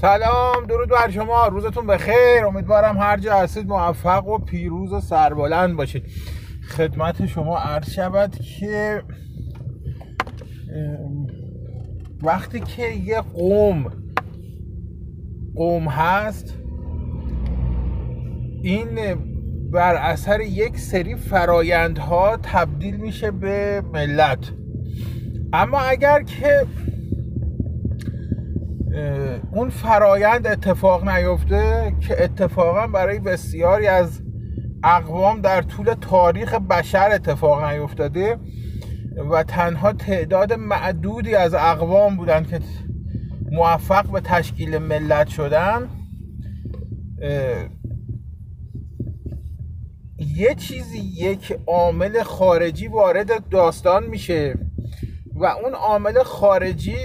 سلام درود بر شما. روزتون بخیر. امیدوارم هر جا هستید موفق و پیروز و سربلند باشید. خدمت شما عرض شود که وقتی که یه قوم قوم هست این بر اثر یک سری فرایندها تبدیل میشه به ملت. اما اگر که اون فرایند اتفاق نیفته که اتفاقا برای بسیاری از اقوام در طول تاریخ بشر اتفاق نیفتاده و تنها تعداد معدودی از اقوام بودن که موفق به تشکیل ملت شدن. یه چیزی یک عامل خارجی وارد داستان میشه و اون عامل خارجی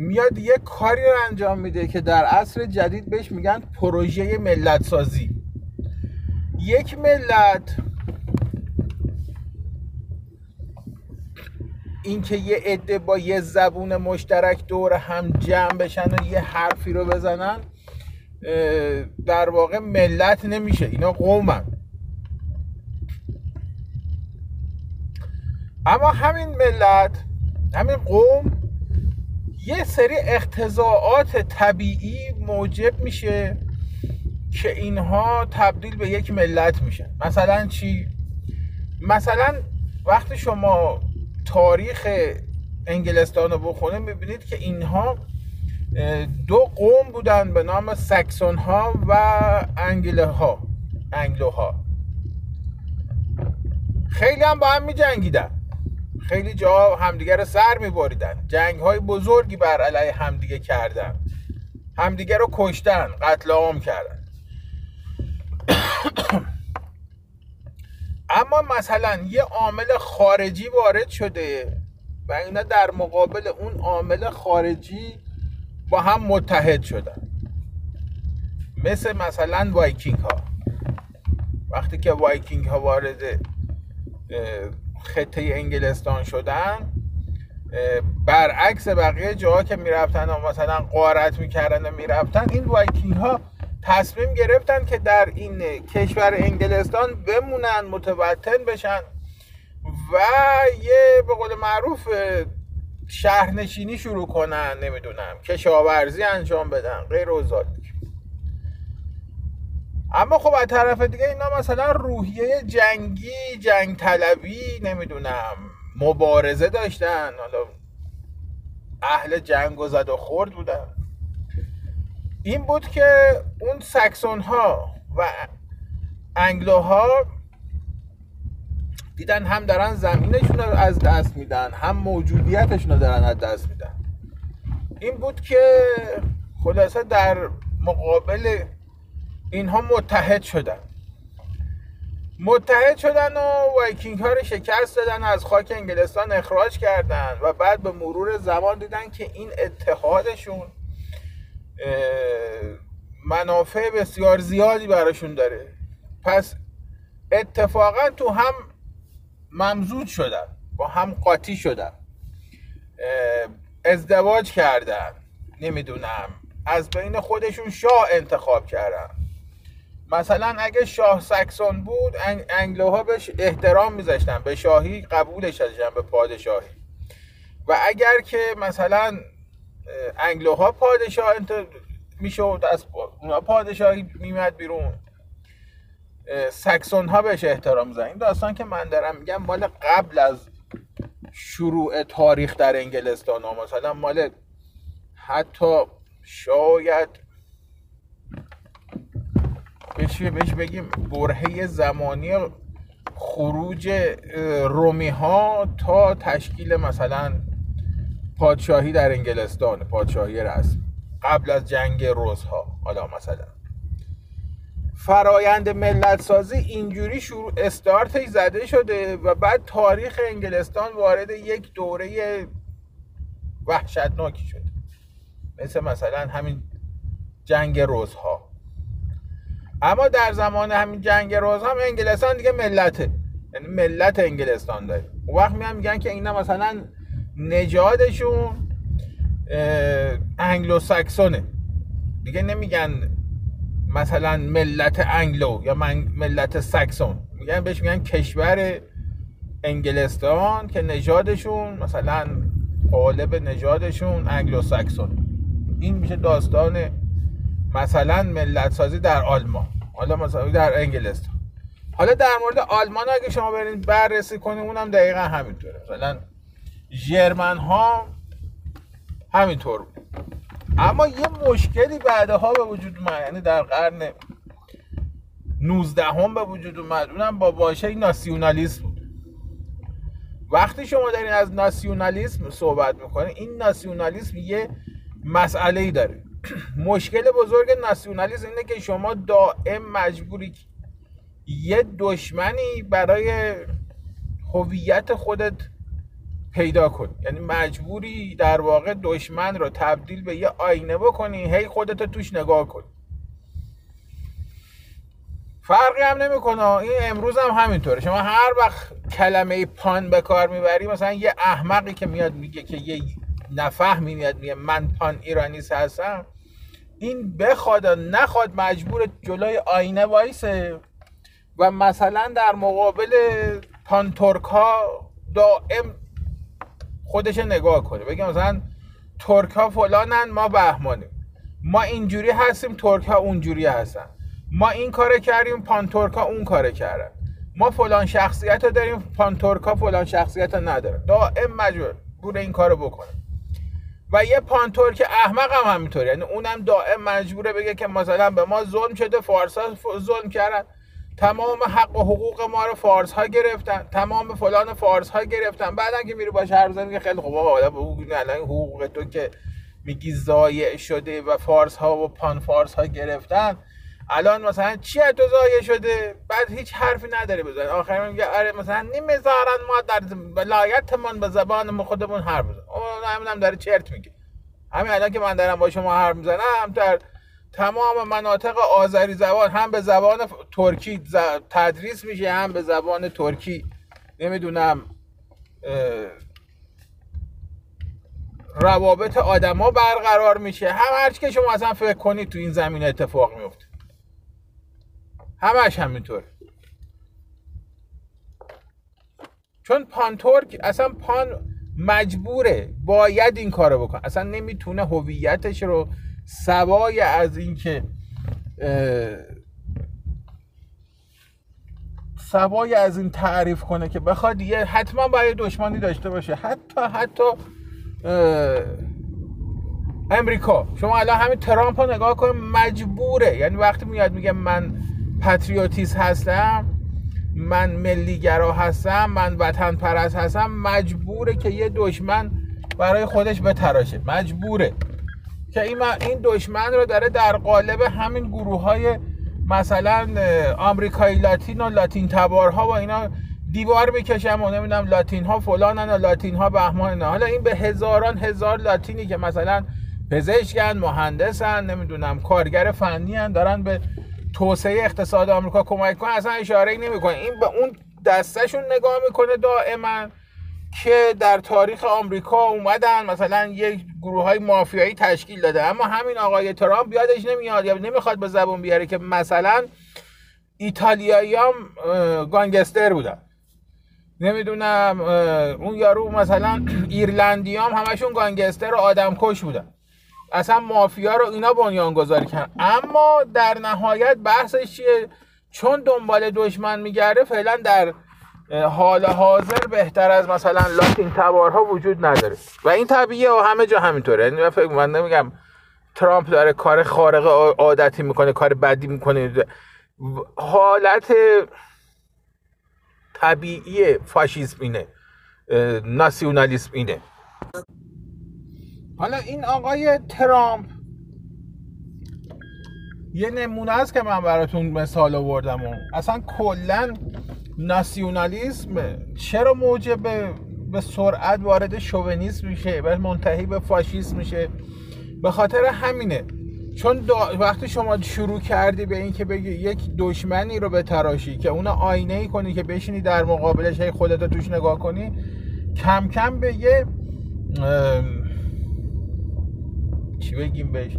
میاد یه کاری رو انجام میده که در عصر جدید بهش میگن پروژه ملت سازی یک ملت اینکه یه عده با یه زبون مشترک دور هم جمع بشن و یه حرفی رو بزنن در واقع ملت نمیشه. اینا قومن. اما همین ملت همین قوم یه سری اختزاعات طبیعی موجب میشه که اینها تبدیل به یک ملت میشن. مثلا چی؟ مثلا وقتی شما تاریخ انگلستان رو بخونه می‌بینید که اینها دو قوم بودن به نام سکسون ها و انگله ها انگلو ها خیلی هم با هم می جنگیدن خیلی جا همدیگه رو سر می باریدن جنگ های بزرگی بر علیه همدیگه کردن. همدیگه رو کشتن قتل عام کردن. اما مثلا یه عامل خارجی وارد شده و اینا در مقابل اون عامل خارجی با هم متحد شدن. مثل مثلا وایکینگ ها وقتی که وایکینگ ها وارد خطه انگلستان شدن برعکس بقیه جاها که می‌رفتن و مثلا غارت می‌کردن و می‌رفتن این وایکینگ ها تصمیم گرفتن که در این کشور انگلستان بمونن متوطن بشن و یه به قول معروف شهرنشینی شروع کنن نمی‌دونم کشاورزی انجام بدن غیر و اما خب از طرف دیگه اینا مثلا روحیه جنگی جنگ طلبی نمی‌دونم مبارزه داشتن. حالا اهل جنگ و زد و خورد بودن. این بود که اون سکسون ها و انگلوها دیدن هم دارن زمینشون رو از دست میدن هم موجودیتشون رو دارن از دست میدن. این بود که خلاصه در مقابل اینها متحد شدن. متحد شدن و وایکینگ ها رو شکست دادن از خاک انگلستان اخراج کردن و بعد به مرور زمان دیدن که این اتحادشون منافع بسیار زیادی براشون داره. پس اتفاقا تو هم ممزود شدن با هم قاطی شدن ازدواج کردن نمی‌دونم از بین خودشون شاه انتخاب کردن. مثلا اگه شاه سکسون بود انگلوها بهش احترام میذاشتن به شاهی قبولش داشتن به پادشاهی. و اگر که مثلا انگلوها پادشاه انت... می‌شد از اونا پادشاهی میمد بیرون. سکسون ها بهش احترام این داستان که من دارم میگم مال قبل از شروع تاریخ در انگلستان ها. مثلا مال حتی شاید بهش بهش بگیم برهه زمانی خروج رومی ها تا تشکیل مثلا پادشاهی در انگلستان پادشاهی رسم قبل از جنگ روزها حالا مثلا. فرایند ملت سازی اینجوری شروع استارتش زده شده و بعد تاریخ انگلستان وارد یک دوره وحشتناکی شده. مثل مثلا همین جنگ روزها. اما در زمان همین جنگ روز هم انگلستان دیگه ملته. یعنی ملت انگلستان داره. اون وقت میان میگن که اینا مثلا نژادشون انگلو ساکسونه دیگه نمیگن مثلا ملت انگلو یا ملت ساکسون میگن بهش میگن کشور انگلستان که نژادشون مثلا قالب نژادشون انگلو ساکسون این میشه داستان مثلا ملت سازی در آلمان حالا مثلا در انگلستان. حالا در مورد آلمان اگه شما برین بررسی کنید اونم دقیقا همینطوره. مثلا جرمن ها همینطور. اما یه مشکلی بعدها به وجود اومد یعنی در قرن 19 هم به وجود اومد اونم با واژه ناسیونالیسم بود. وقتی شما دارین از ناسیونالیسم صحبت می‌کنین این ناسیونالیسم یه مسئله ای داره. مشکل بزرگ ناسیونالیسم اینه که شما دائم مجبوری یه دشمنی برای هویت خودت پیدا کنی یعنی مجبوری در واقع دشمن رو تبدیل به یه آینه بکنی هی خودت توش نگاه کنی فرقی هم نمی‌کنه. این امروز هم همینطوره. شما هر وقت کلمه پان به کار می‌بری مثلا یه احمقی که میاد میگه که یه نفهمی میاد میگه من پان ایرانیس هستم. این بخواد نخواد مجبور جلوی آینه وایسه و مثلا در مقابل پان ها دائم خودش نگاه کنه. بگه مثلا ترک ها فلانن ما بهمانیم. ما اینجوری هستیم ترک ها اونجوری هستن. ما این کاره کردیم پانتورک ها اون کاره کردن. ما فلان شخصیت رو داریم پانتورک ها فلان شخصیت رو ندارن. دائم مجبور این کارو بکنه. و یه پانتورک احمق هم همینطوری یعنی اونم دائم مجبوره بگه که مثلا به ما ظلم شده فارسا ظلم کردن. تمام حق و حقوق ما رو فارس ها گرفتن. تمام فلان فارس ها گرفتن. بعدا که میره باش حرف که خیلی خوب آقا الان حقوق تو که میگی ضایع شده و فارس ها و پان فارس ها گرفتن. الان مثلا چی تو ضایع شده؟ بعد هیچ حرفی نداره بزن. آخر میگه آره مثلا نمی‌ذارن ما در ولایتمون به زبان خودمون حرف بزنیم. همین داره چرت میگه. همین الان که من دارم با شما حرف می‌زنم در تمام مناطق آذری زبان هم به زبان ترکی تدریس میشه هم به زبان ترکی. نمی‌دونم روابط آدما برقرار میشه. هم هرچی که شما اصلا فکر کنید تو این زمین اتفاق میفته. همش همینطور. چون پان ترک اصلا پان مجبوره باید این کارو بکنه اصلا نمی‌تونه هویتش رو سوای از اینکه سوای از این تعریف کنه که بخواد یه حتما باید دشمنی داشته باشه. حتی حتی امریکا. شما الان همین ترامپ رو نگاه کنید مجبوره. یعنی وقتی میاد میگه من پتریوتیست هستم من ملیگرا هستم من وطن پرست هستم مجبوره که یه دشمن برای خودش بتراشه. مجبوره. که این, این دشمن رو داره در قالب همین گروه های مثلا آمریکایی لاتین و لاتین تبارها و اینا دیوار می‌کشم و نمی‌دونم لاتین ها فلانن و لاتین ها بهمان حالا این به هزاران هزار لاتینی که مثلا پزشکن مهندسن نمی‌دونم کارگر فنی هن دارن به توسعه اقتصاد آمریکا کمک کنه اصلا اشاره نمی‌کنه. این به اون دستشون نگاه می‌کنه دائما که در تاریخ آمریکا اومدن مثلا یک گروه های مافیایی تشکیل داده. اما همین آقای ترامپ یادش نمیاد یا نمی‌خواد به زبون بیاره که مثلا ایتالیایی هم گانگستر بودن. نمی‌دونم اون یارو مثلا ایرلندی هم همشون گانگستر و آدم کش بودن. اصلا مافیا رو اینا بنیان گذاری کردن. اما در نهایت بحثش چیه؟ چون دنبال دشمن میگرده فعلا در حال حاضر بهتر از مثلا لاتین تبارها وجود نداره. و این طبیعیه و همه جا همینطوره. یعنی من فکر من نمیگم ترامپ داره کار خارق عادتی می‌کنه کار بدی می‌کنه. حالت طبیعی فاشیسم اینه ناسیونالیسم اینه. حالا این آقای ترامپ یه نمونه است که من براتون مثال آوردم اصلا کلا ناسیونالیسم چرا موجب به سرعت وارد شوونیسم میشه و منتهی به فاشیسم میشه؟ به خاطر همینه. چون وقتی شما شروع کردی به اینکه بگی یک دشمنی رو به تراشی که اون آینه ای کنی که بشینی در مقابلش هی خودت توش نگاه کنی کم کم به یه بگیم بهش؟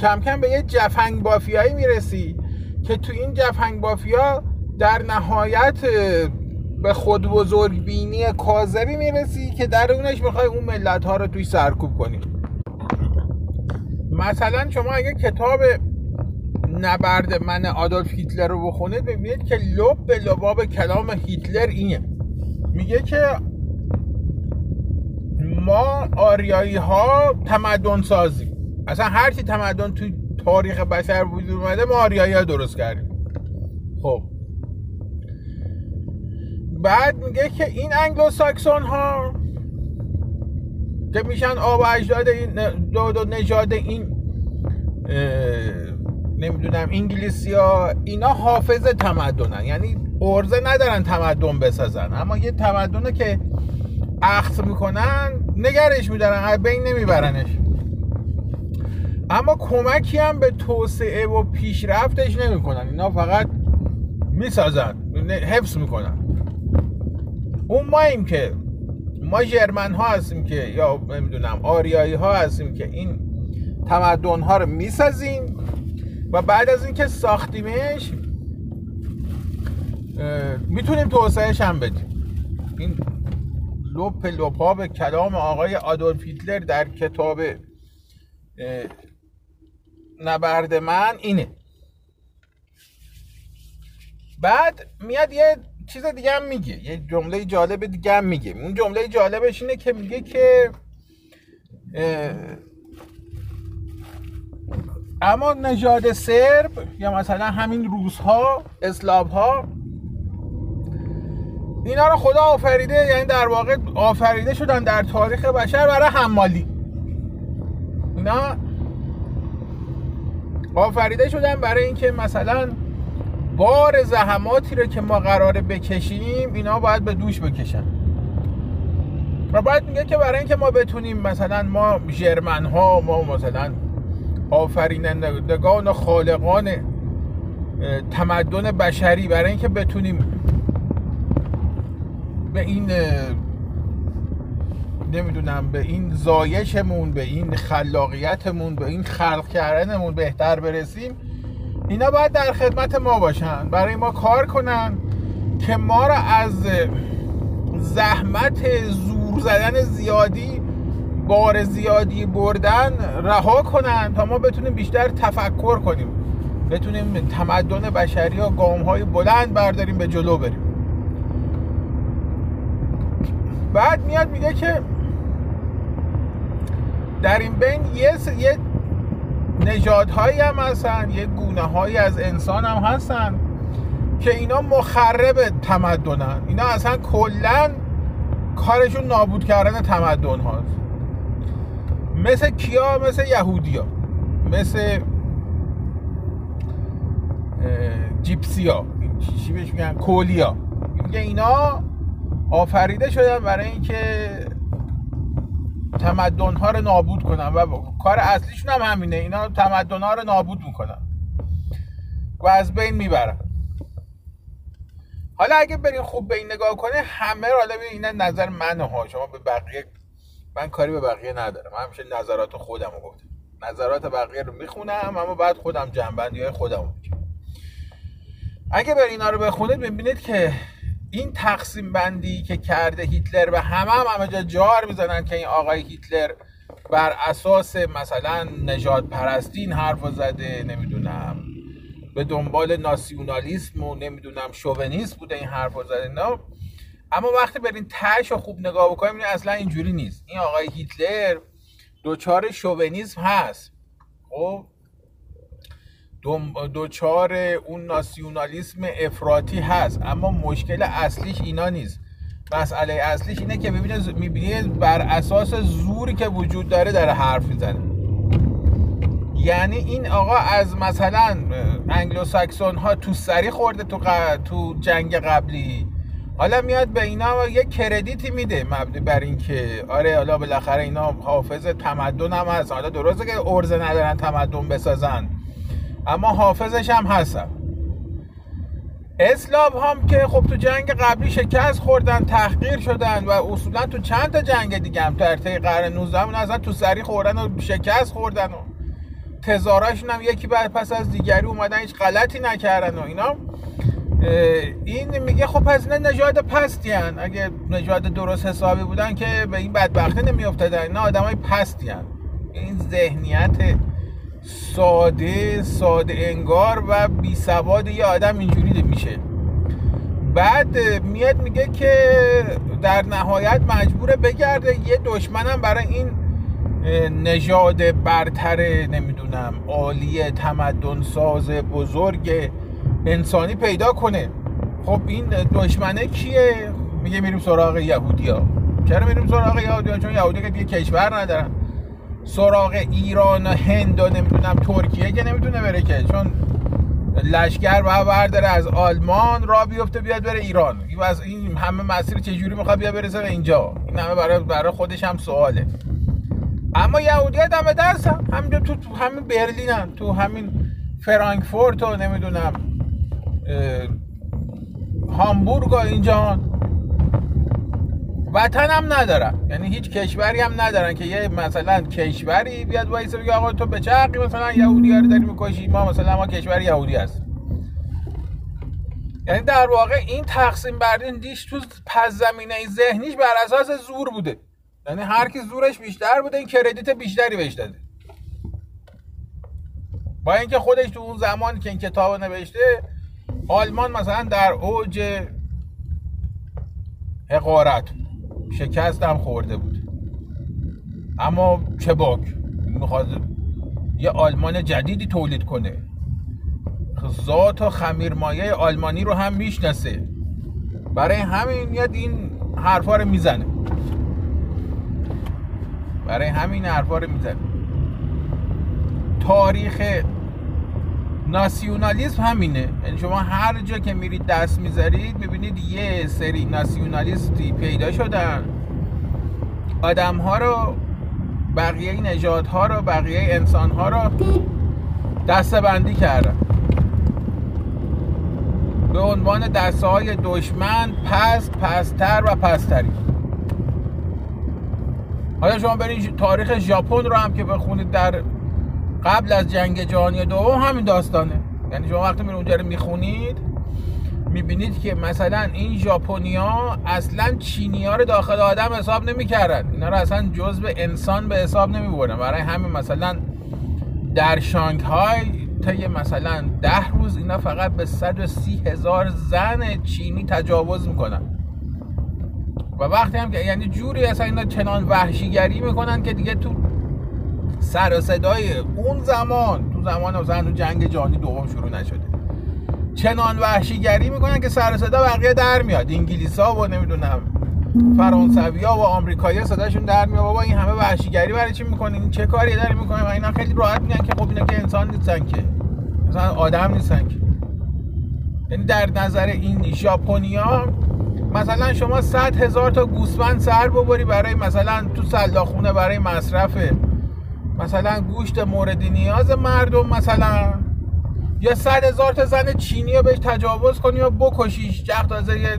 کم کم به یه جفنگ بافیایی می‌رسی که تو این جفنگ بافیا در نهایت به خود بزرگ بینی کاذبی می‌رسی که در اونش می‌خوای اون ملت ها رو توی سرکوب کنی. مثلا شما اگه کتاب نبرد من آدولف هیتلر رو بخونید ببینید که لب به لباب کلام هیتلر اینه. میگه که ما آریایی ها تمدن سازیم اصلا هر چی تمدن توی تاریخ بشر وجود اومده ما آریایی ها درست کردیم. خب. بعد میگه که این انگلو ساکسون ها که میشن آب اجداد این دو دو نژاد این نمی‌دونم انگلیسی ها اینا حافظ تمدنن. یعنی ارزه ندارن تمدن بسازن. اما یه تمدن که اخت می‌کنن نگرش میدارن بین نمیبرنش. اما کمکی هم به توسعه و پیشرفتش نمی‌کنن. اینا فقط می‌سازن حفظ می‌کنن. اون ماییم که ما جرمن ها هستیم که یا نمی‌دونم آریایی ها هستیم که این تمدن ها رو می‌سازیم و بعد از اینکه ساختیمش می‌تونیم توسعهش هم بدیم. این لپ لپا به کلام آقای آدولف هیتلر در کتاب نبرد من اینه. بعد میاد یه چیز دیگه هم میگه. یه جمله جالب دیگه هم میگه. اون جمله جالبش اینه که میگه که اما نژاد سرب یا مثلا همین روزها اسلاب ها اینا رو خدا آفریده یعنی در واقع آفریده شدن در تاریخ بشر برای حمالی. اینا آفریده شدن برای اینکه مثلا بار زحماتی رو که ما قراره بکشیم اینا باید به دوش بکشن. و باید میگه که برای اینکه ما بتونیم مثلا ما جرمن ها ما مثلا آفرینندگان و خالقان تمدن بشری برای اینکه بتونیم به این نمی‌دونم به این زایشمون به این خلاقیتمون به این خلق کردنمون بهتر برسیم اینا باید در خدمت ما باشن. برای ما کار کنن که ما را از زحمت زور زدن زیادی بار زیادی بردن رها کنن تا ما بتونیم بیشتر تفکر کنیم. بتونیم تمدن بشری و گام های بلند برداریم به جلو بریم. بعد میاد میگه که در این بین یه, یه نژادهایی هم هستن یه گونه هایی از انسان هم هستن که اینا مخرب تمدنن. اینا اصلا کلا کارشون نابود کردن تمدن هاست. مثل کیا؟ مثل یهودیا. مثل جیپسیا. چی بهش میگن؟ کولیا. میگه اینا آفریده شدن برای اینکه تمدن ها رو نابود کنن و کار اصلیشون هم همینه. اینا تمدن ها رو نابود می‌کنن و از بین می‌برن. حالا اگه برین خوب به این نگاه کنه همه رو حالا این نظر منه ها. شما به بقیه من کاری به بقیه ندارم. من همیشه نظرات خودم رو گفتم. نظرات بقیه رو می‌خونم اما بعد خودم جنبندی های خودم رو می‌کنم اگه بر اینا رو بخونید ببینید که این تقسیم بندی که کرده هیتلر و همه هم همه جا جار می‌زنن که این آقای هیتلر بر اساس مثلا نجات پرستین حرف زده نمی‌دونم به دنبال ناسیونالیسم و نمی‌دونم شوونیسم بوده این حرف زده نه؟ اما وقتی برین تش و خوب نگاه بکنیم اصلا اینجوری نیست. این آقای هیتلر دوچار شوونیسم هست. خب؟ دوچار اون ناسیونالیسم افراطی هست. اما مشکل اصلیش اینا نیست. مسئله اصلیش اینه که ببینه می‌بینه بر اساس زوری که وجود داره در حرف می‌زنه. یعنی این آقا از مثلا انگلو ساکسون ها تو سری خورده تو, تو جنگ قبلی. حالا میاد به اینا یه کردیتی میده مبنی بر اینکه آره حالا بالاخره اینا حافظ تمدن هم هست. حالا درسته که ارزه ندارن تمدن بسازن. اما حافظش هم هستم اسلام هم که خب تو جنگ قبلی شکست خوردن تحقیر شدن و اصولا تو چند تا جنگ دیگه هم در طی قرن 19 اصلا تو سری خوردن و شکست خوردن و تزاراشون هم یکی بعد پس از دیگری اومدن هیچ غلطی نکردن و اینا این میگه خب پس اینا نژاد پستی هن. اگه نژاد درست حسابی بودن که به این بدبختی نمیافتادن اینا آدم های پستی هن. این ذهنیت ساده ساده انگار و بی سواد یه آدم اینجوری میشه. بعد میاد میگه که در نهایت مجبوره بگرده. یه دشمنم برای این نژاد برتر نمی‌دونم عالی تمدن ساز بزرگ انسانی پیدا کنه. خب این دشمنه کیه؟ میگه میریم سراغ یهودی ها چرا میریم سراغ یهودی ها چون یهودی که دیگه کشور ندارن. سراغ ایران و هند و نمی‌دونم ترکیه که نمی‌تونه بره که چون لشکر و برداره از آلمان را بیفته بیاد بره ایران. از این همه مسیر چجوری می‌خواد بیا برسه به اینجا؟ این همه برای برای خودش هم سواله. اما یهودی دم دست هم. همینجا تو, تو همین برلین تو همین فرانکفورت و نمی‌دونم هامبورگ و اینجا هم ندارن یعنی هیچ کشوری هم ندارن که یه مثلا کشوری بیاد وایسه بگه آقا تو به چه مثلا یهودی رو داری می‌کشی؟ ما مثلا ما کشور یهودی هست یعنی در واقع این تقسیم دیش تو پس زمینه ذهنیش بر اساس زور بوده. یعنی هر کی زورش بیشتر بوده این کردیت بیشتری بهش داده. با اینکه خودش تو اون زمان که این کتاب نوشته آلمان مثلا در اوج حقارت شکست هم خورده بود. اما چه باک؟ می‌خواد یه آلمان جدیدی تولید کنه. ذات و خمیرمایه آلمانی رو هم می‌شناسه. برای همین میاد این حرفا رو می‌زنه. برای همین حرفا رو می‌زنه. تاریخ ناسیونالیسم همینه. یعنی شما هر جا که میرید دست می‌ذارید می‌بینید یه سری ناسیونالیستی پیدا شدن. آدم ها رو بقیه نجات ها رو بقیه انسان ها رو دسته بندی کردن. به عنوان دسته های دشمن پست پستر و پستری حالا شما برید تاریخ ژاپن رو هم که بخونید در قبل از جنگ جهانی دوم همین داستانه. یعنی شما وقتی میرون اونجا رو می‌خونید می‌بینید که مثلا این ژاپنیا اصلا چینی رو داخل آدم حساب نمی‌کردن. اینا رو اصلا جزء انسان به حساب نمی‌برن برای همین مثلا در شانگهای طی مثلا ده روز اینا فقط به 130 هزار زن چینی تجاوز می‌کنن. و وقتی هم که یعنی جوری اصلا اینا چنان وحشیگری می‌کنن که دیگه تو سر صدای اون زمان تو زمان مثلا جنگ جهانی دوم شروع نشده. چنان وحشیگری می‌کنن که سر صدا بقیه در میاد. انگلیس ها و نمی‌دونم فرانسوی ها و آمریکایی صداشون در میاد. بابا این همه وحشیگری برای چی می‌کنین؟ چه کاری داری می‌کنین اینا خیلی راحت میگن که خب اینا که انسان نیستن که. مثلا آدم نیستن که. یعنی در نظر این ژاپنیا مثلا شما 100 هزار تا گوسفند سر ببری برای مثلا تو سلاخونه برای مصرف مثلا گوشت مورد نیاز مردم مثلا یا صد هزار تا زن چینی رو بهش تجاوز کنی و بکشیش جخ تازه یه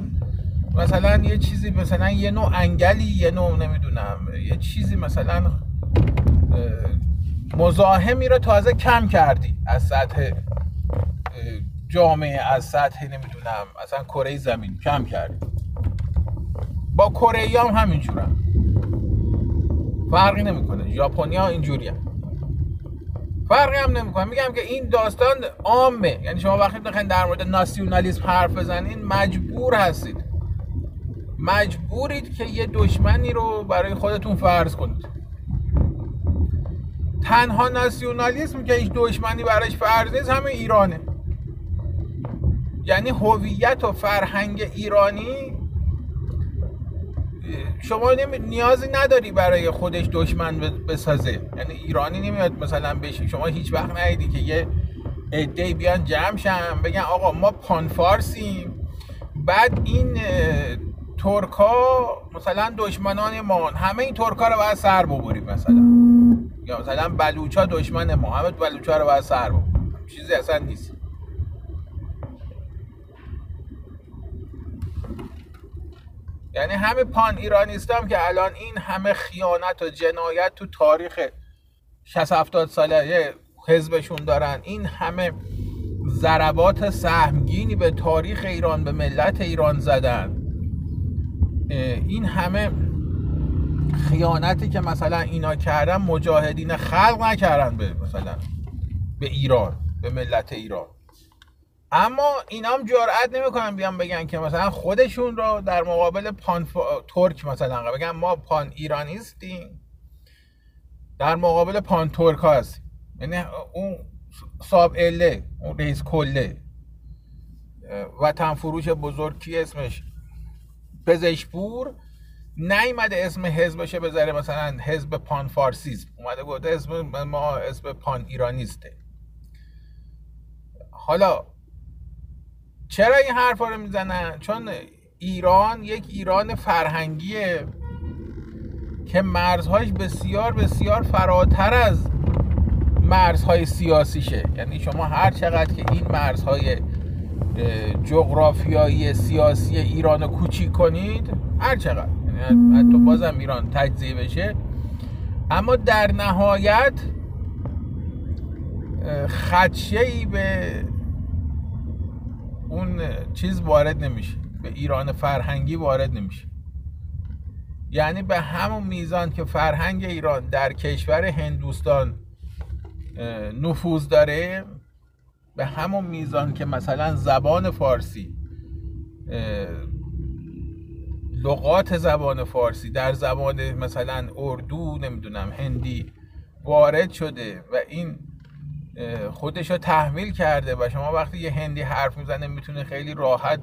مثلا یه چیزی مثلا یه نوع انگلی یه نوع نمی‌دونم یه چیزی مثلا مزاحمی رو تازه کم کردی از سطح جامعه از سطح نمی‌دونم مثلا کره زمین کم کردی. با کره هم همینجورن فرقی نمی‌کنه. ژاپنیا اینجوری هم. فرقی هم نمی‌کنه. میگم که این داستان عامه. یعنی شما وقتی بخواید در مورد ناسیونالیسم حرف بزنین مجبور هستید. مجبورید که یه دشمنی رو برای خودتون فرض کنید. تنها ناسیونالیسم که هیچ دشمنی براش فرض نیست همه ایرانه. یعنی هویت و فرهنگ ایرانی شما نیازی نداری برای خودش دشمن بسازه. یعنی ایرانی نمیاد مثلا بشه شما هیچ وقت ندیدی که یه عده بیان جمع شن بگن آقا ما پانفارسیم. بعد این ترکا مثلا دشمنان ما همه این ترکا رو باید سر ببریم مثلا. یا مثلا بلوچا دشمن ما همه بلوچا رو باید سر ببریم. چیزی اصلا نیست. یعنی همه پان ایرانیستم که الان این همه خیانت و جنایت تو تاریخ 60 70 ساله حزبشون دارن. این همه ضربات سهمگینی به تاریخ ایران به ملت ایران زدن. این همه خیانتی که مثلا اینا کردن مجاهدین خلق نکردن به مثلا به ایران به ملت ایران. اما اینا هم جرئت نمی‌کنن بیان بگن که مثلا خودشون رو در مقابل پان ترک مثلا بگن. ما پان ایرانیستیم. در مقابل پان ترک هستیم. یعنی اون صاب اله اون رئیس کله وطن فروش بزرگ کی اسمش؟ پزشپور نیومده اسم حزبشه بذاره مثلا حزب پان فارسیسم اومده گفته اسم ما اسم پان ایرانیسته. حالا چرا این حرفا رو می‌زنن؟ چون ایران یک ایران فرهنگیه که مرزهایش بسیار بسیار فراتر از مرزهای سیاسیشه. یعنی شما هر چقدر که این مرزهای جغرافیایی سیاسی ایران رو کوچیک کنید هر چقدر. یعنی حتی بازم ایران تجزیه بشه. اما در نهایت خدشه ای به اون چیز وارد نمیشه. به ایران فرهنگی وارد نمیشه. یعنی به همون میزان که فرهنگ ایران در کشور هندوستان نفوذ داره به همون میزان که مثلا زبان فارسی لغات زبان فارسی در زبان مثلا اردو نمی‌دونم هندی وارد شده و این خودش رو تحمیل کرده و شما وقتی یه هندی حرف می‌زنه می‌تونه خیلی راحت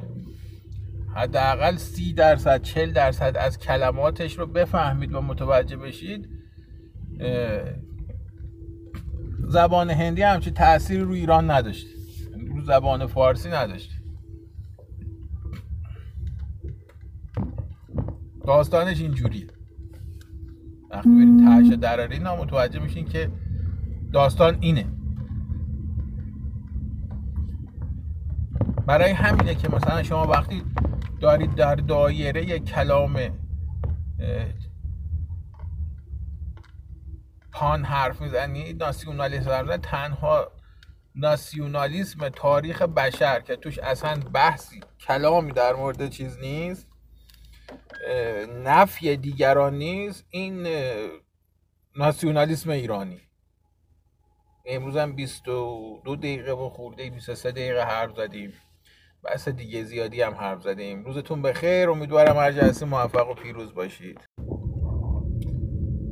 حداقل سی درصد چل درصد از کلماتش رو بفهمید و متوجه بشید زبان هندی همچی تأثیری رو ایران نداشته. رو زبان فارسی نداشته. داستانش اینجوریه. وقتی برید تهش دراری متوجه میشین که داستان اینه. برای همینه که مثلا شما وقتی دارید در دایره کلام پان حرف می‌زنید ناسیونالیسم تنها ناسیونالیسم تاریخ بشر که توش اصلا بحثی کلامی در مورد چیز نیست نفی دیگران نیست این ناسیونالیسم ایرانی. امروز هم 22 دقیقه و خورده 23 دقیقه حرف زدیم. بحث دیگه زیادی هم حرف زدیم. روزتون بخیر. امیدوارم هر جلسه موفق و پیروز باشید.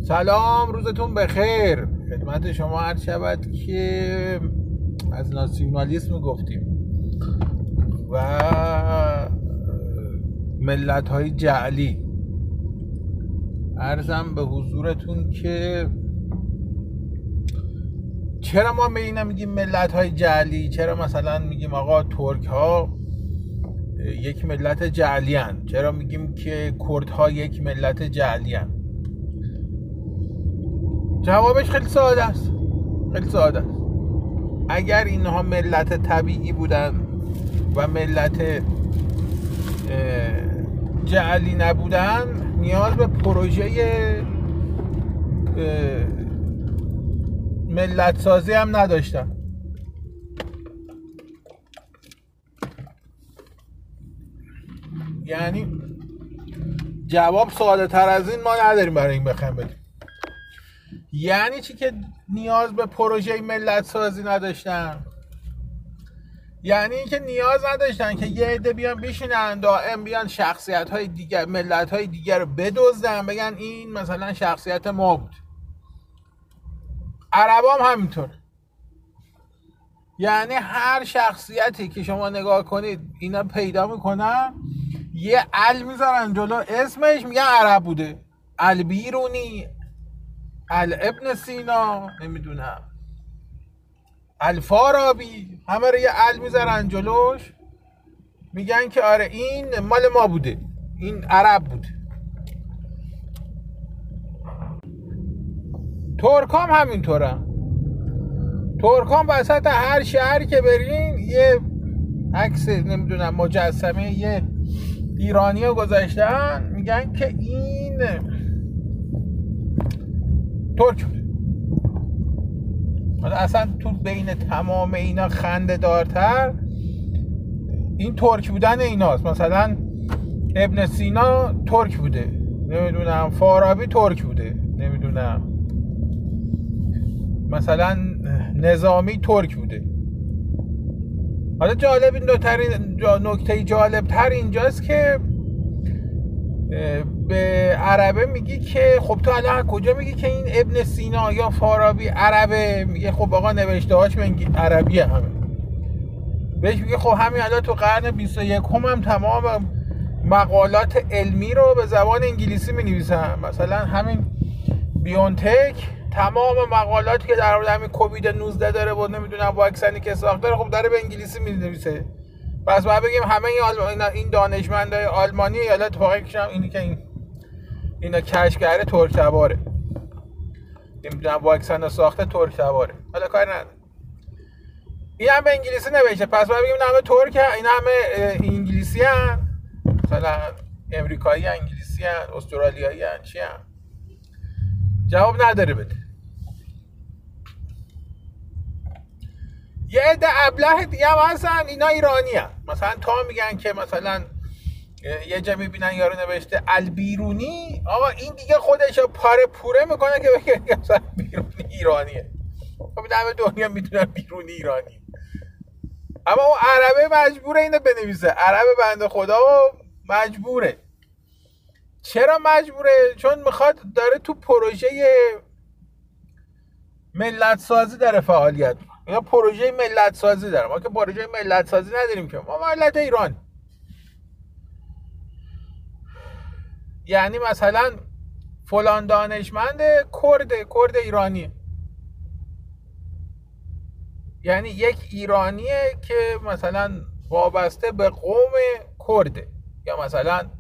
سلام. روزتون بخیر. خدمت شما هر شود که از ناسیونالیسم گفتیم و ملت های جعلی. ارزم به حضورتون که چرا ما به اینا میگیم ملت های جعلی؟ چرا مثلا میگیم آقا ترک ها یک ملت جعلی هن. چرا میگیم که کرد ها یک ملت جعلی هن. جوابش خیلی ساده است خیلی ساده است اگر اینها ملت طبیعی بودن و ملت جعلی نبودن نیاز به پروژه ملت سازی هم نداشتن یعنی جواب ساده تر از این ما نداریم برای این بخوایم بدیم. یعنی چی که نیاز به پروژه ملت سازی نداشتن؟ یعنی اینکه نیاز نداشتن که یه عده بیان بشینن دائم بیان شخصیت های دیگر ملت های دیگر رو بدزدن بگن این مثلا شخصیت ما بود. عرب هم همینطور. یعنی هر شخصیتی که شما نگاه کنید اینا پیدا می‌کنن یه ال می‌ذارن جلو. اسمش میگن عرب بوده. البیرونی. ال ابن سینا. نمی‌دونم. الفارابی. همه رو یه ال می‌ذارن جلوش. میگن که آره این مال ما بوده. این عرب بوده ترکام همینطوره. ترکام وسط هر شهری که برین یه عکس نمی‌دونم مجسمه یه ایرانی رو گذاشتن میگن که این ترک حالا اصلا تو بین تمام اینا خنده دارتر این ترک بودن ایناست. مثلا ابن سینا ترک بوده. نمی‌دونم فارابی ترک بوده. نمی‌دونم. مثلا نظامی ترک بوده. حالا جالب این نکته جالب تر اینجاست که به عربه میگی که خب تو الان کجا میگی که این ابن سینا یا فارابی عربه؟ میگه خب آقا نوشته هاش عربی همه. بهش میگه خب همین الان تو قرن 21 هم, هم تمام مقالات علمی رو به زبان انگلیسی می نویسن مثلا همین بیونتک تمام مقالاتی که در مورد همین کووید 19 داره و نمی‌دونم واکسنی که ساخته خب داره به انگلیسی می نویسه پس باید بگیم همه این, دانشمندای آلمانی یا اتفاقی کشم اینی که این اینا کشگره ترک تباره نمی‌دونم واکسن رو ساخته ترک تباره حالا کار نداره. این هم به انگلیسی نوشته. پس باید بگیم همه ترک این همه انگلیسی هم مثلا امریکایی انگلیسی هن استرالیایی هن چی هن؟ جواب نداره بده. یه عده ابله دیگه هم هستن اینا ایرانی هم. مثلا تا میگن که مثلا یه جا می‌بینن یارو نوشته البیرونی آقا این دیگه خودش پاره پوره می‌کنه که بگه مثلا بیرونی ایرانیه. خب همه دنیا می‌دونن بیرونی ایرانی. اما اون عربه مجبوره اینو بنویسه. عربه بنده خدا و مجبوره. چرا مجبوره؟ چون می‌خواد داره تو پروژه ملت سازی داره فعالیت یا پروژه ملت سازی داره ما که پروژه ملت سازی نداریم که. ما ملت ایران. یعنی مثلا فلان دانشمند کرد کرد ایرانی. یعنی یک ایرانیه که مثلا وابسته به قوم کرده یا مثلا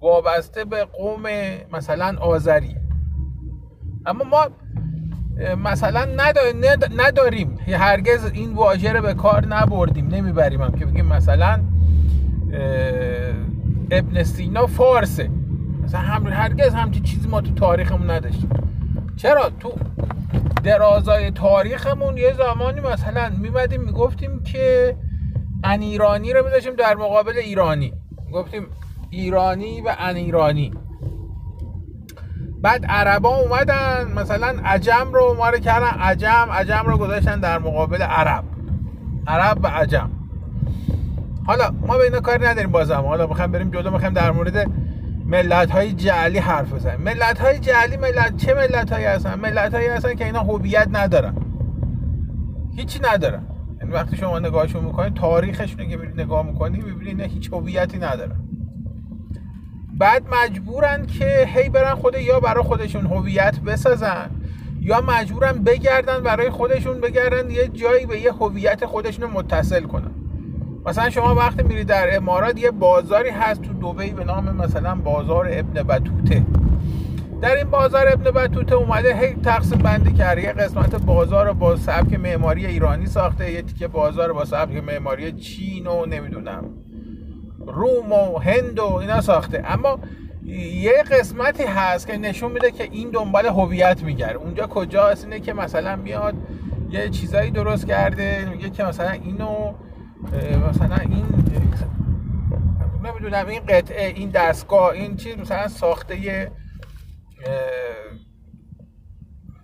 وابسته به قوم مثلا آذری. اما ما مثلا نداریم. هرگز این واژه رو به کار نبردیم. نمی‌بریم هم که بگیم مثلا ابن سینا فارسه. مثلا هم هرگز همچی چیزی ما تو تاریخمون نداشتیم. چرا؟ تو درازای تاریخمون یه زمانی مثلا میمدیم می‌گفتیم که ان ایرانی رو میذاشیم در مقابل ایرانی. گفتیم ایرانی و ان ایرانی بعد عربا اومدن مثلا عجم رو ما رو کردن عجم عجم رو گذاشتن در مقابل عرب. عرب و عجم. حالا ما به اینا کاری نداریم بازم. حالا می‌خوایم بریم جلو می‌خوایم در مورد ملت های جعلی حرف بزنیم. ملت های جعلی ملت چه ملت هایی هستن؟ ملت هایی هستن که اینا هویت ندارن. هیچی ندارن. یعنی وقتی شما نگاهشون می‌کنید تاریخشون که نگاه می‌کنید می‌بینید هیچ هویتی ندارن. بعد مجبورن که هی برن خود یا برای خودشون هویت بسازن یا مجبورن بگردن برای خودشون بگردن یه جایی به یه هویت خودشون متصل کنن. مثلا شما وقتی میرید در امارات یه بازاری هست تو دبی به نام مثلا بازار ابن بطوته در این بازار ابن بطوته اومده هی تقسیم بندی کرده. یه قسمت بازار با سبک معماری ایرانی ساخته یه تیکه بازار با سبک معماری چین و نمی‌دونم. روم و هند و اینا ساخته. اما یه قسمتی هست که نشون میده که این دنبال هویت میگره اونجا کجا اینه که مثلا میاد یه چیزایی درست کرده میگه که مثلا اینو مثلا این نمی‌دونم این قطعه این دستگاه این چیز مثلا ساخته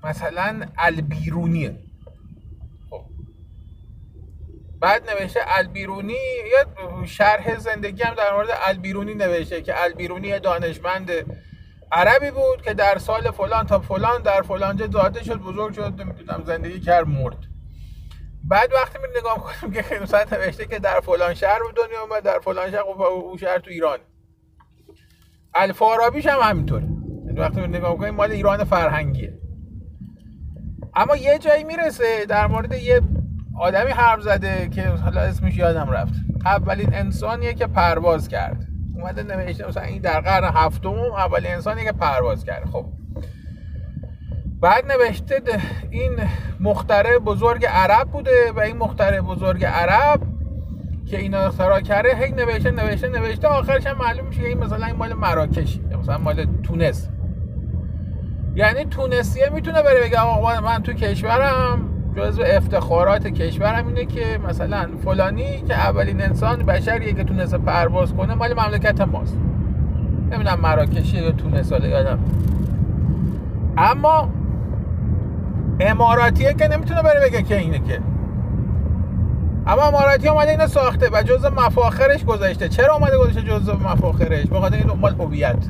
مثلا البیرونیه. بعد نوشته البیرونی یه شرح زندگی هم در مورد البیرونی نوشته که البیرونی دانشمند عربی بود که در سال فلان تا فلان در فلانجا زاده شد بزرگ شد نمی‌دونم زندگی کرد مرد. بعد وقتی می نگاه کنیم که مثلا نوشته که در فلان شهر به دنیا اومد در فلان شهر خب او شهر تو ایران. الفارابیش هم همینطوره. یعنی وقتی می نگاه کنیم مال ایران فرهنگیه. اما یه جایی می‌رسه در مورد یه آدمی حرف زده که حالا اسمش یادم رفت. اولین انسانیه که پرواز کرد. اومده نوشته مثلا این در قرن هفتم اولین انسانیه که پرواز کرد. خب. بعد نوشته این مختره بزرگ عرب بوده و این مختره بزرگ عرب که اینا اختراع کرده هی نوشته نوشته نوشته. آخرش هم معلوم میشه این مثلا این مال مراکش مثلا مال تونس. یعنی تونسیه می‌تونه بره بگه آقا من تو کشورم. جزو افتخارات کشورم اینه که مثلا فلانی که اولین انسان بشریه که تونسته پرواز کنه مال مملکت ماست. نمی‌دونم مراکشی یا تونس یادم اما اماراتیه که نمی‌تونه بره بگه که اینه که. اما اماراتی اومده اینو ساخته و جزء مفاخرش گذاشته. چرا اومده گذاشته جزء مفاخرش؟ بخاطر این دنبال هویت.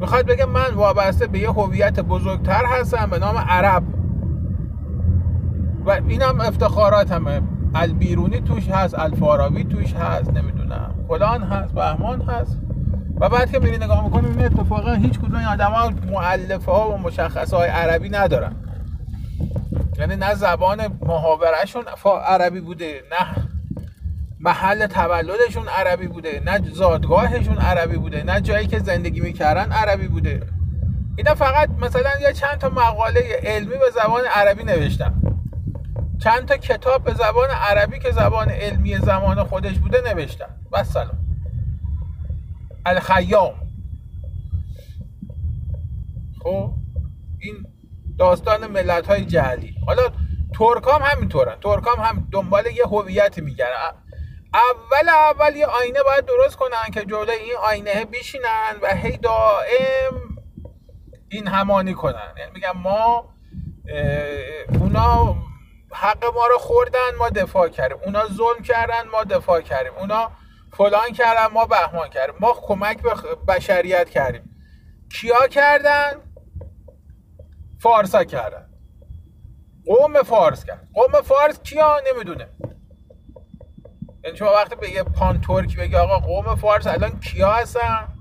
می‌خواد بگه من وابسته به یه هویت بزرگتر هستم به نام عرب. و اینم افتخارات همه. البیرونی توش هست الفارابی توش هست نمی‌دونم. فلان هست بهمان هست. و بعد که میری نگاه می‌کنی این اتفاقا هیچ کدوم این آدم ها و مشخصه های عربی ندارن. یعنی نه زبان محاورهشون عربی بوده نه محل تولدشون عربی بوده نه زادگاهشون عربی بوده نه جایی که زندگی می‌کردن عربی بوده. اینا فقط مثلا یه چند تا مقاله علمی به زبان عربی نوشتن. چند تا کتاب به زبان عربی که زبان علمی زمان خودش بوده نوشتن. و سلام الخیام. خب این داستان ملت های جهلی. حالا ترکام همینطورن. ترکام هم دنبال یه هویتی میگردن اول اول یه آینه باید درست کنن که جلوی این آینه بیشینن و هی دائم این همانی کنن. یعنی میگم ما اونا حق ما رو خوردن ما دفاع کردیم. اونا ظلم کردن ما دفاع کردیم. اونا فلان کردن ما بهمان کردیم. ما کمک به بشریت کردیم. کیا کردن؟ فارسا کردن. قوم فارس کرد قوم فارس کیا؟ نمی‌دونه یعنی شما وقتی به یه پان ترک بگی آقا قوم فارس الان کیا هستن؟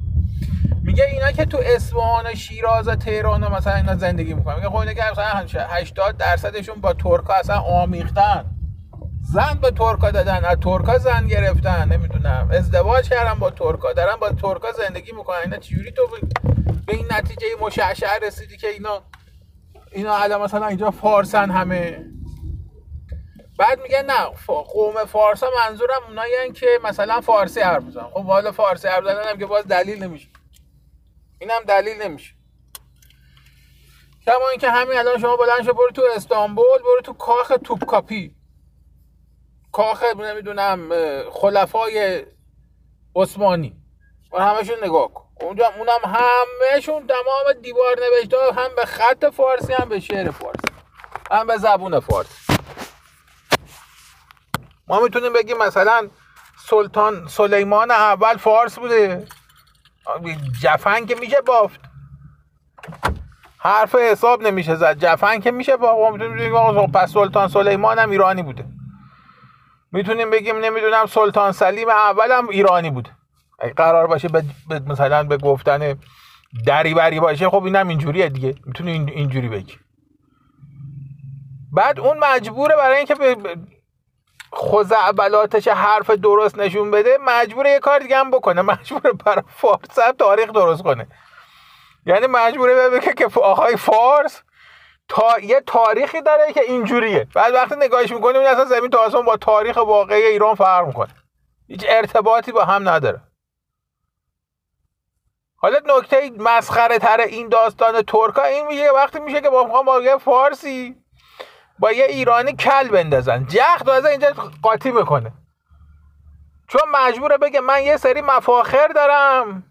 میگه اینا که تو اصفهان و شیراز و تهران و مثلا اینا زندگی می‌کنن. میگه خب که مثلا 80 درصدشون با ترکا اصلا آمیختن. زن به ترکا دادن از ترکا زن گرفتن نمی‌دونم. ازدواج کردن با ترکا دارن با ترکا زندگی می‌کنن. اینا چجوری تو به این نتیجه مشعشع رسیدی که اینا اینا الان مثلا اینجا فارسن همه؟ بعد میگه نه قوم فارس ها منظورم اونایی که مثلا فارسی حرف می‌زنن. خب حالا فارسی حرف زدن هم که باز دلیل نمیشه. اینم دلیل نمیشه. کما اینکه همین الان شما بلند شو برو تو استانبول برو تو کاخ توپکاپی. کاخ نمی‌دونم خلفای عثمانی. و همشون نگاه کن. اونجا اونم همهشون تمام دیوار نوشته هم به خط فارسی هم به شعر فارسی هم به زبون فارسی. ما می‌تونیم بگیم مثلا سلطان سلیمان اول فارس بوده. جفن که میشه بافت. حرف حساب نمیشه زد. جفن که میشه ما می‌تونیم بگیم پس سلطان سلیمان هم ایرانی بوده. می‌تونیم بگیم نمی‌دونم سلطان سلیم اول هم ایرانی بوده اگه قرار باشه به مثلا به گفتن دری بری باشه خب اینم اینجوریه دیگه. می‌تونی اینجوری بگی. بعد اون مجبوره برای اینکه خزعبلاتش حرف درست نشون بده مجبوره یه کار دیگه هم بکنه. مجبوره برای فارس هم تاریخ درست کنه. یعنی مجبوره بگه که آقای فارس تا یه تاریخی داره که اینجوریه. بعد وقتی نگاهش می‌کنیم اصلا زمین تا با تاریخ واقعی ایران فرق می‌کنه. هیچ ارتباطی با هم نداره. حالا نکته مسخره تر این داستان ترکا این میشه وقتی میشه که با با یه فارسی با یه ایرانی کل بندازن. جخت از اینجا قاطی می‌کنه. چون مجبوره بگه من یه سری مفاخر دارم.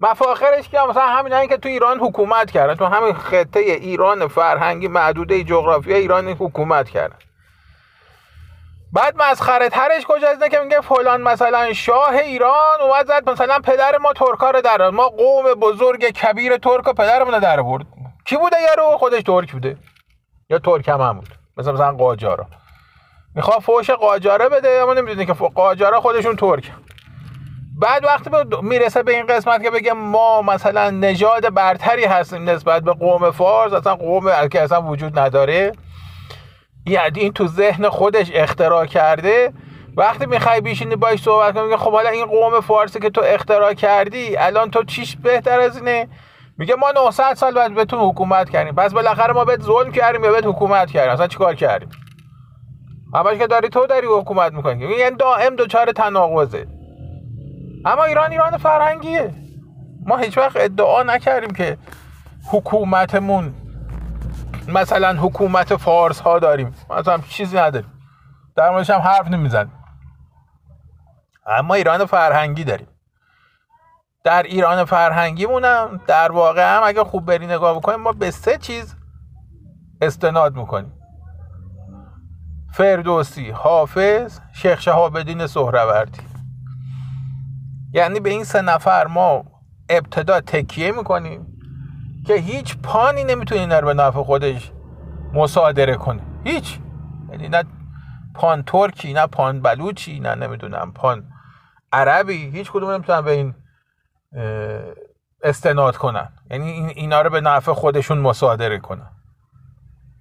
مفاخرش که مثلا همین که تو ایران حکومت کردن. تو همین خطه ایران فرهنگی محدوده جغرافی ایران حکومت کردن. بعد مسخره ترش کجاست؟ که میگه فلان مثلا شاه ایران اومد زد مثلا پدر ما ترکا رو در ما قوم بزرگ کبیر ترک و پدرمون در برد کی بوده یارو؟ خودش ترک بوده. یا ترک هم, بود. مثلا مثلا قاجارا. می‌خواد فوش قاجاره بده اما نمی‌دونی که قاجارا خودشون ترک. بعد وقتی می‌رسه به این قسمت که بگه ما مثلا نژاد برتری هستیم نسبت به قوم فارس اصلا قوم که اصلا وجود نداره. یعنی این تو ذهن خودش اختراع کرده. وقتی می‌خوای بیشینی باش صحبت کنی میگه خب حالا این قوم فارسی که تو اختراع کردی الان تو چیش بهتر از اینه؟ میگه ما 900 سال بعد بهتون حکومت کردیم. پس بالاخره ما بهت ظلم کردیم یا بهت حکومت کردیم؟ اصلا چیکار کردیم؟ همش که داری تو داری حکومت می‌کنی. یعنی دائم دوچار تناقضه. اما ایران ایران فرهنگیه. ما هیچ وقت ادعا نکردیم که حکومتمون مثلا حکومت فارس ها داریم مثلا چیزی نداریم. در موردش هم حرف نمی‌زنیم. اما ایران فرهنگی داریم. در ایران فرهنگی مونم در واقع هم اگه خوب بری نگاه بکنیم ما به سه چیز استناد می‌کنیم. فردوسی حافظ شیخ شهاب الدین سهروردی. یعنی به این سه نفر ما ابتدا تکیه می‌کنیم که هیچ پانی نمی‌تونه اینا رو به نفع خودش مصادره کنه. هیچ. یعنی نه پان ترکی نه پان بلوچی نه نمی‌دونم پان عربی. هیچ کدوم نمی‌تونن به این استناد کنن. یعنی اینا رو به نفع خودشون مصادره کنن.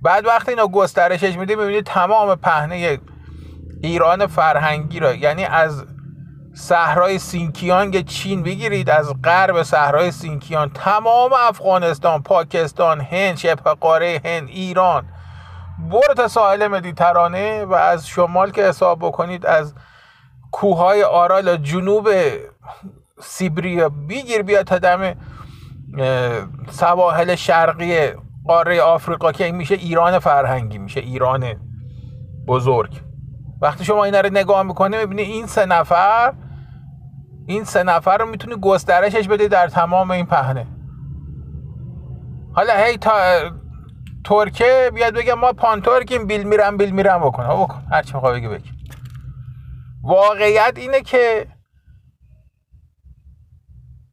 بعد وقتی اینا گسترشش میده می‌بینید تمام پهنه ایران فرهنگی را یعنی از صحرای سینکیانگ چین بگیرید از غرب صحرای سینکیان تمام افغانستان پاکستان هند شبه قاره هند ایران. برو تا ساحل مدیترانه و از شمال که حساب بکنید از کوههای آرال جنوب سیبریا بگیر بیا تا دم سواحل شرقی قاره آفریقا که میشه ایران فرهنگی میشه ایران بزرگ. وقتی شما اینا رو نگاه می‌کنه می‌بینی این سه نفر این سه نفر رو می‌تونی گسترشش بده در تمام این پهنه. حالا هی تا ترکه بیاد بگه ما پانتورکیم بیل میرم بیل میرم بکن بکن. هر چی بگی بگی. واقعیت اینه که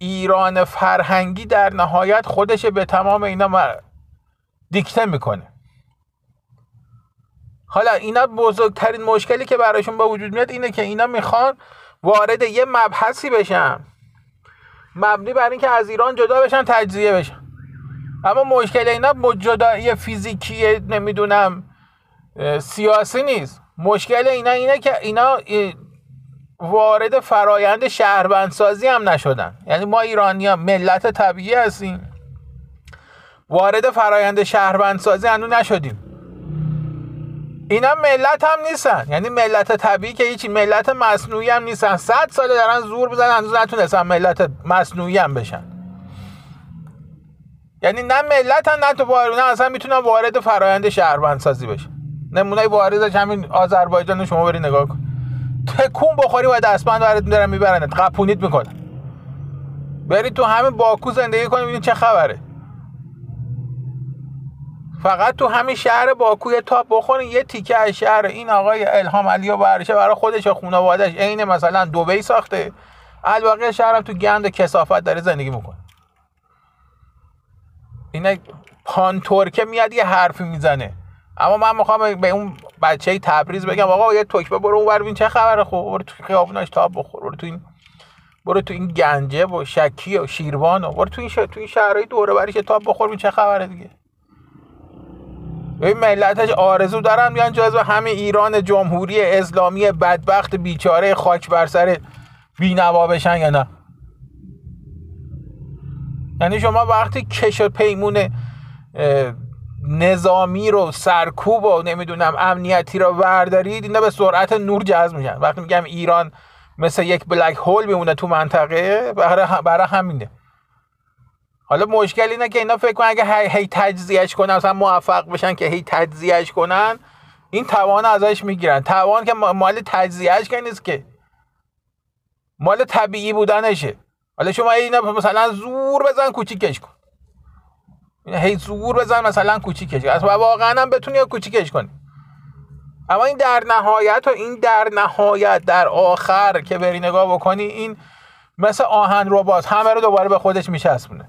ایران فرهنگی در نهایت خودش به تمام اینا دیکته می‌کنه. حالا اینا بزرگترین مشکلی که براشون با وجود میاد اینه که اینا می‌خوان وارد یه مبحثی بشن. مبنی بر اینکه از ایران جدا بشن تجزیه بشن. اما مشکل اینا جدایی فیزیکی نمی‌دونم سیاسی نیست. مشکل اینا اینه که اینا وارد فرایند شهروندسازی هم نشدن. یعنی ما ایرانی ها ملت طبیعی هستیم. وارد فرایند شهروندسازی هنو نشدیم. اینا ملت هم نیستن. یعنی ملت طبیعی که هیچی ملت مصنوعی هم نیستن. صد ساله دارن زور بزنن هنوز نتونستن ملت مصنوعی هم بشن. یعنی نه ملت هم نه تو نه اصلا می‌تونن وارد فرایند شهروندسازی بشن. نمونه واردش همین آذربایجان شما بری نگاه کن. تکون بخوری و دستبند برات میدارن می‌برن قپونیت می‌کنن. برید تو همین باکو زندگی کنید ببینید چه خبره. فقط تو همین شهر باکو یه تاپ بخورین یه تیکه از شهر این آقای الهام علی و برشه برای خودش و خانواده‌اش. عین مثلا دبی ساخته. الباقی شهرم تو گند کسافت داره زندگی می‌کنه. اینا پان ترکه میاد یه حرفی می‌زنه. اما من می‌خوام به اون بچه تبریز بگم آقا یه توکبه برو اون ببین چه خبره. خب برو تو خیابوناش تاب بخور. برو تو این برو تو این گنجه و شکی و شیروان و برو تو این ش... تو این شهرهای دوره بریش تاب بخور ببین چه خبره دیگه. این ملتش آرزو دارن بیان جزو همه ایران جمهوری اسلامی بدبخت بیچاره خاک بر سر بینوا بشن یا نه؟ یعنی شما وقتی کش و پیمون نظامی رو سرکوب و نمی‌دونم امنیتی رو وردارید اینا به سرعت نور جذب میشن. وقتی میگم ایران مثل یک بلک هول میمونه تو منطقه برای همینه. حالا مشکل اینه که اینا فکر کنن اگه هی, هی تجزیهش کنن مثلا موفق بشن که هی تجزیهش کنن این توان ازش می‌گیرن. توان که مال تجزیهش که نیست که. مال طبیعی بودنشه. حالا شما اینا مثلا زور بزن کوچیکش کن. هی زور بزن مثلا کوچیکش. کن واقعا هم بتونی کوچیکش کنی. اما این در نهایت و این در نهایت در آخر که بری نگاه بکنی این مثل آهن ربات. همه رو دوباره به خودش میچسبونه.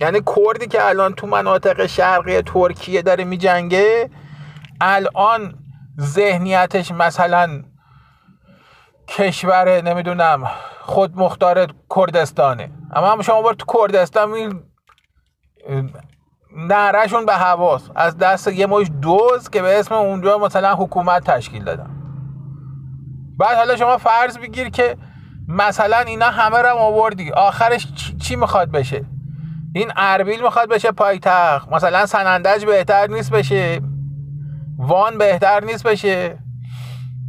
یعنی کردی که الان تو مناطق شرقی ترکیه داره میجنگه الان ذهنیتش مثلا کشور نمی‌دونم خود مختار کردستانه. اما هم شما بار تو کردستان نهرشون به حواس. از دست یه مش دوز که به اسم اونجا مثلا حکومت تشکیل دادن. بعد حالا شما فرض بگیر که مثلا اینا همه رو آوردی آخرش چی می‌خواد بشه؟ این اربیل می‌خواد بشه پایتخت. مثلا سنندج بهتر نیست بشه. وان بهتر نیست بشه.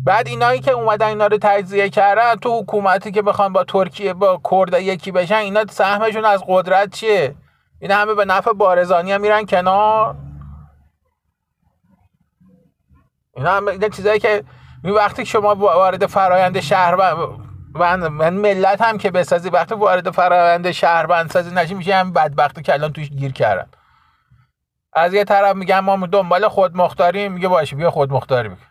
بعد اینایی که اومدن اینا رو تجزیه کردن تو حکومتی که بخوان با ترکیه با کرد یکی بشن اینا سهمشون از قدرت چیه؟ این همه به نفع بارزانی هم میرن کنار. این همه این چیزایی که وقتی شما وارد فرایند شهر و من ملت هم که بسازی وقتی وارد فرایند شهر بند سازی نشی میشه هم بدبختی که الان توش گیر کردن. از یه طرف میگم ما دنبال خود مختاری میگه باشه بیا خود مختاری میگه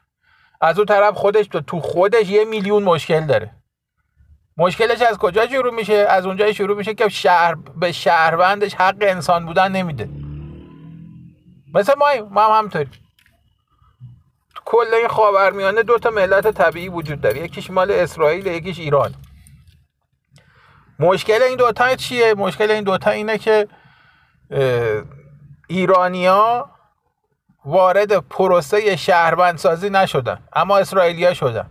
از اون طرف خودش تو خودش یه میلیون مشکل داره. مشکلش از کجا شروع میشه؟ از اونجا شروع میشه که شهر به شهروندش حق انسان بودن نمیده. مثل ما ما هم همطوری کل این خاورمیانه دو تا ملت طبیعی وجود داره. یکیش مال اسرائیل یکیش ایران. مشکل این دوتا چیه؟ مشکل این دوتا اینه که ایرانیا وارد پروسه شهروندسازی نشدن. اما اسرائیلیا شدن.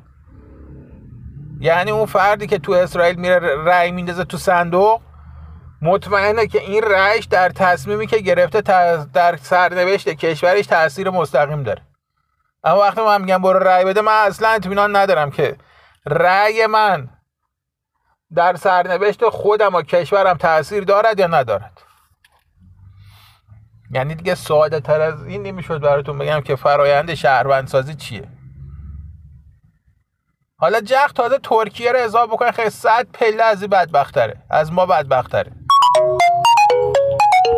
یعنی اون فردی که تو اسرائیل میره رأی میندازه تو صندوق مطمئنه که این رأیش در تصمیمی که گرفته در سرنوشت کشورش تاثیر مستقیم داره. اما وقتی من میگم برو رأی بده من اصلا اطمینان ندارم که رأی من در سرنوشت خودم و کشورم تاثیر دارد یا ندارد. یعنی دیگه ساده تر از این نمی‌شد براتون بگم که فرایند شهروندسازی چیه. حالا جخ تازه ترکیه رو حساب بکنه خیلی صد پله از این بدبختره. از ما بدبختره.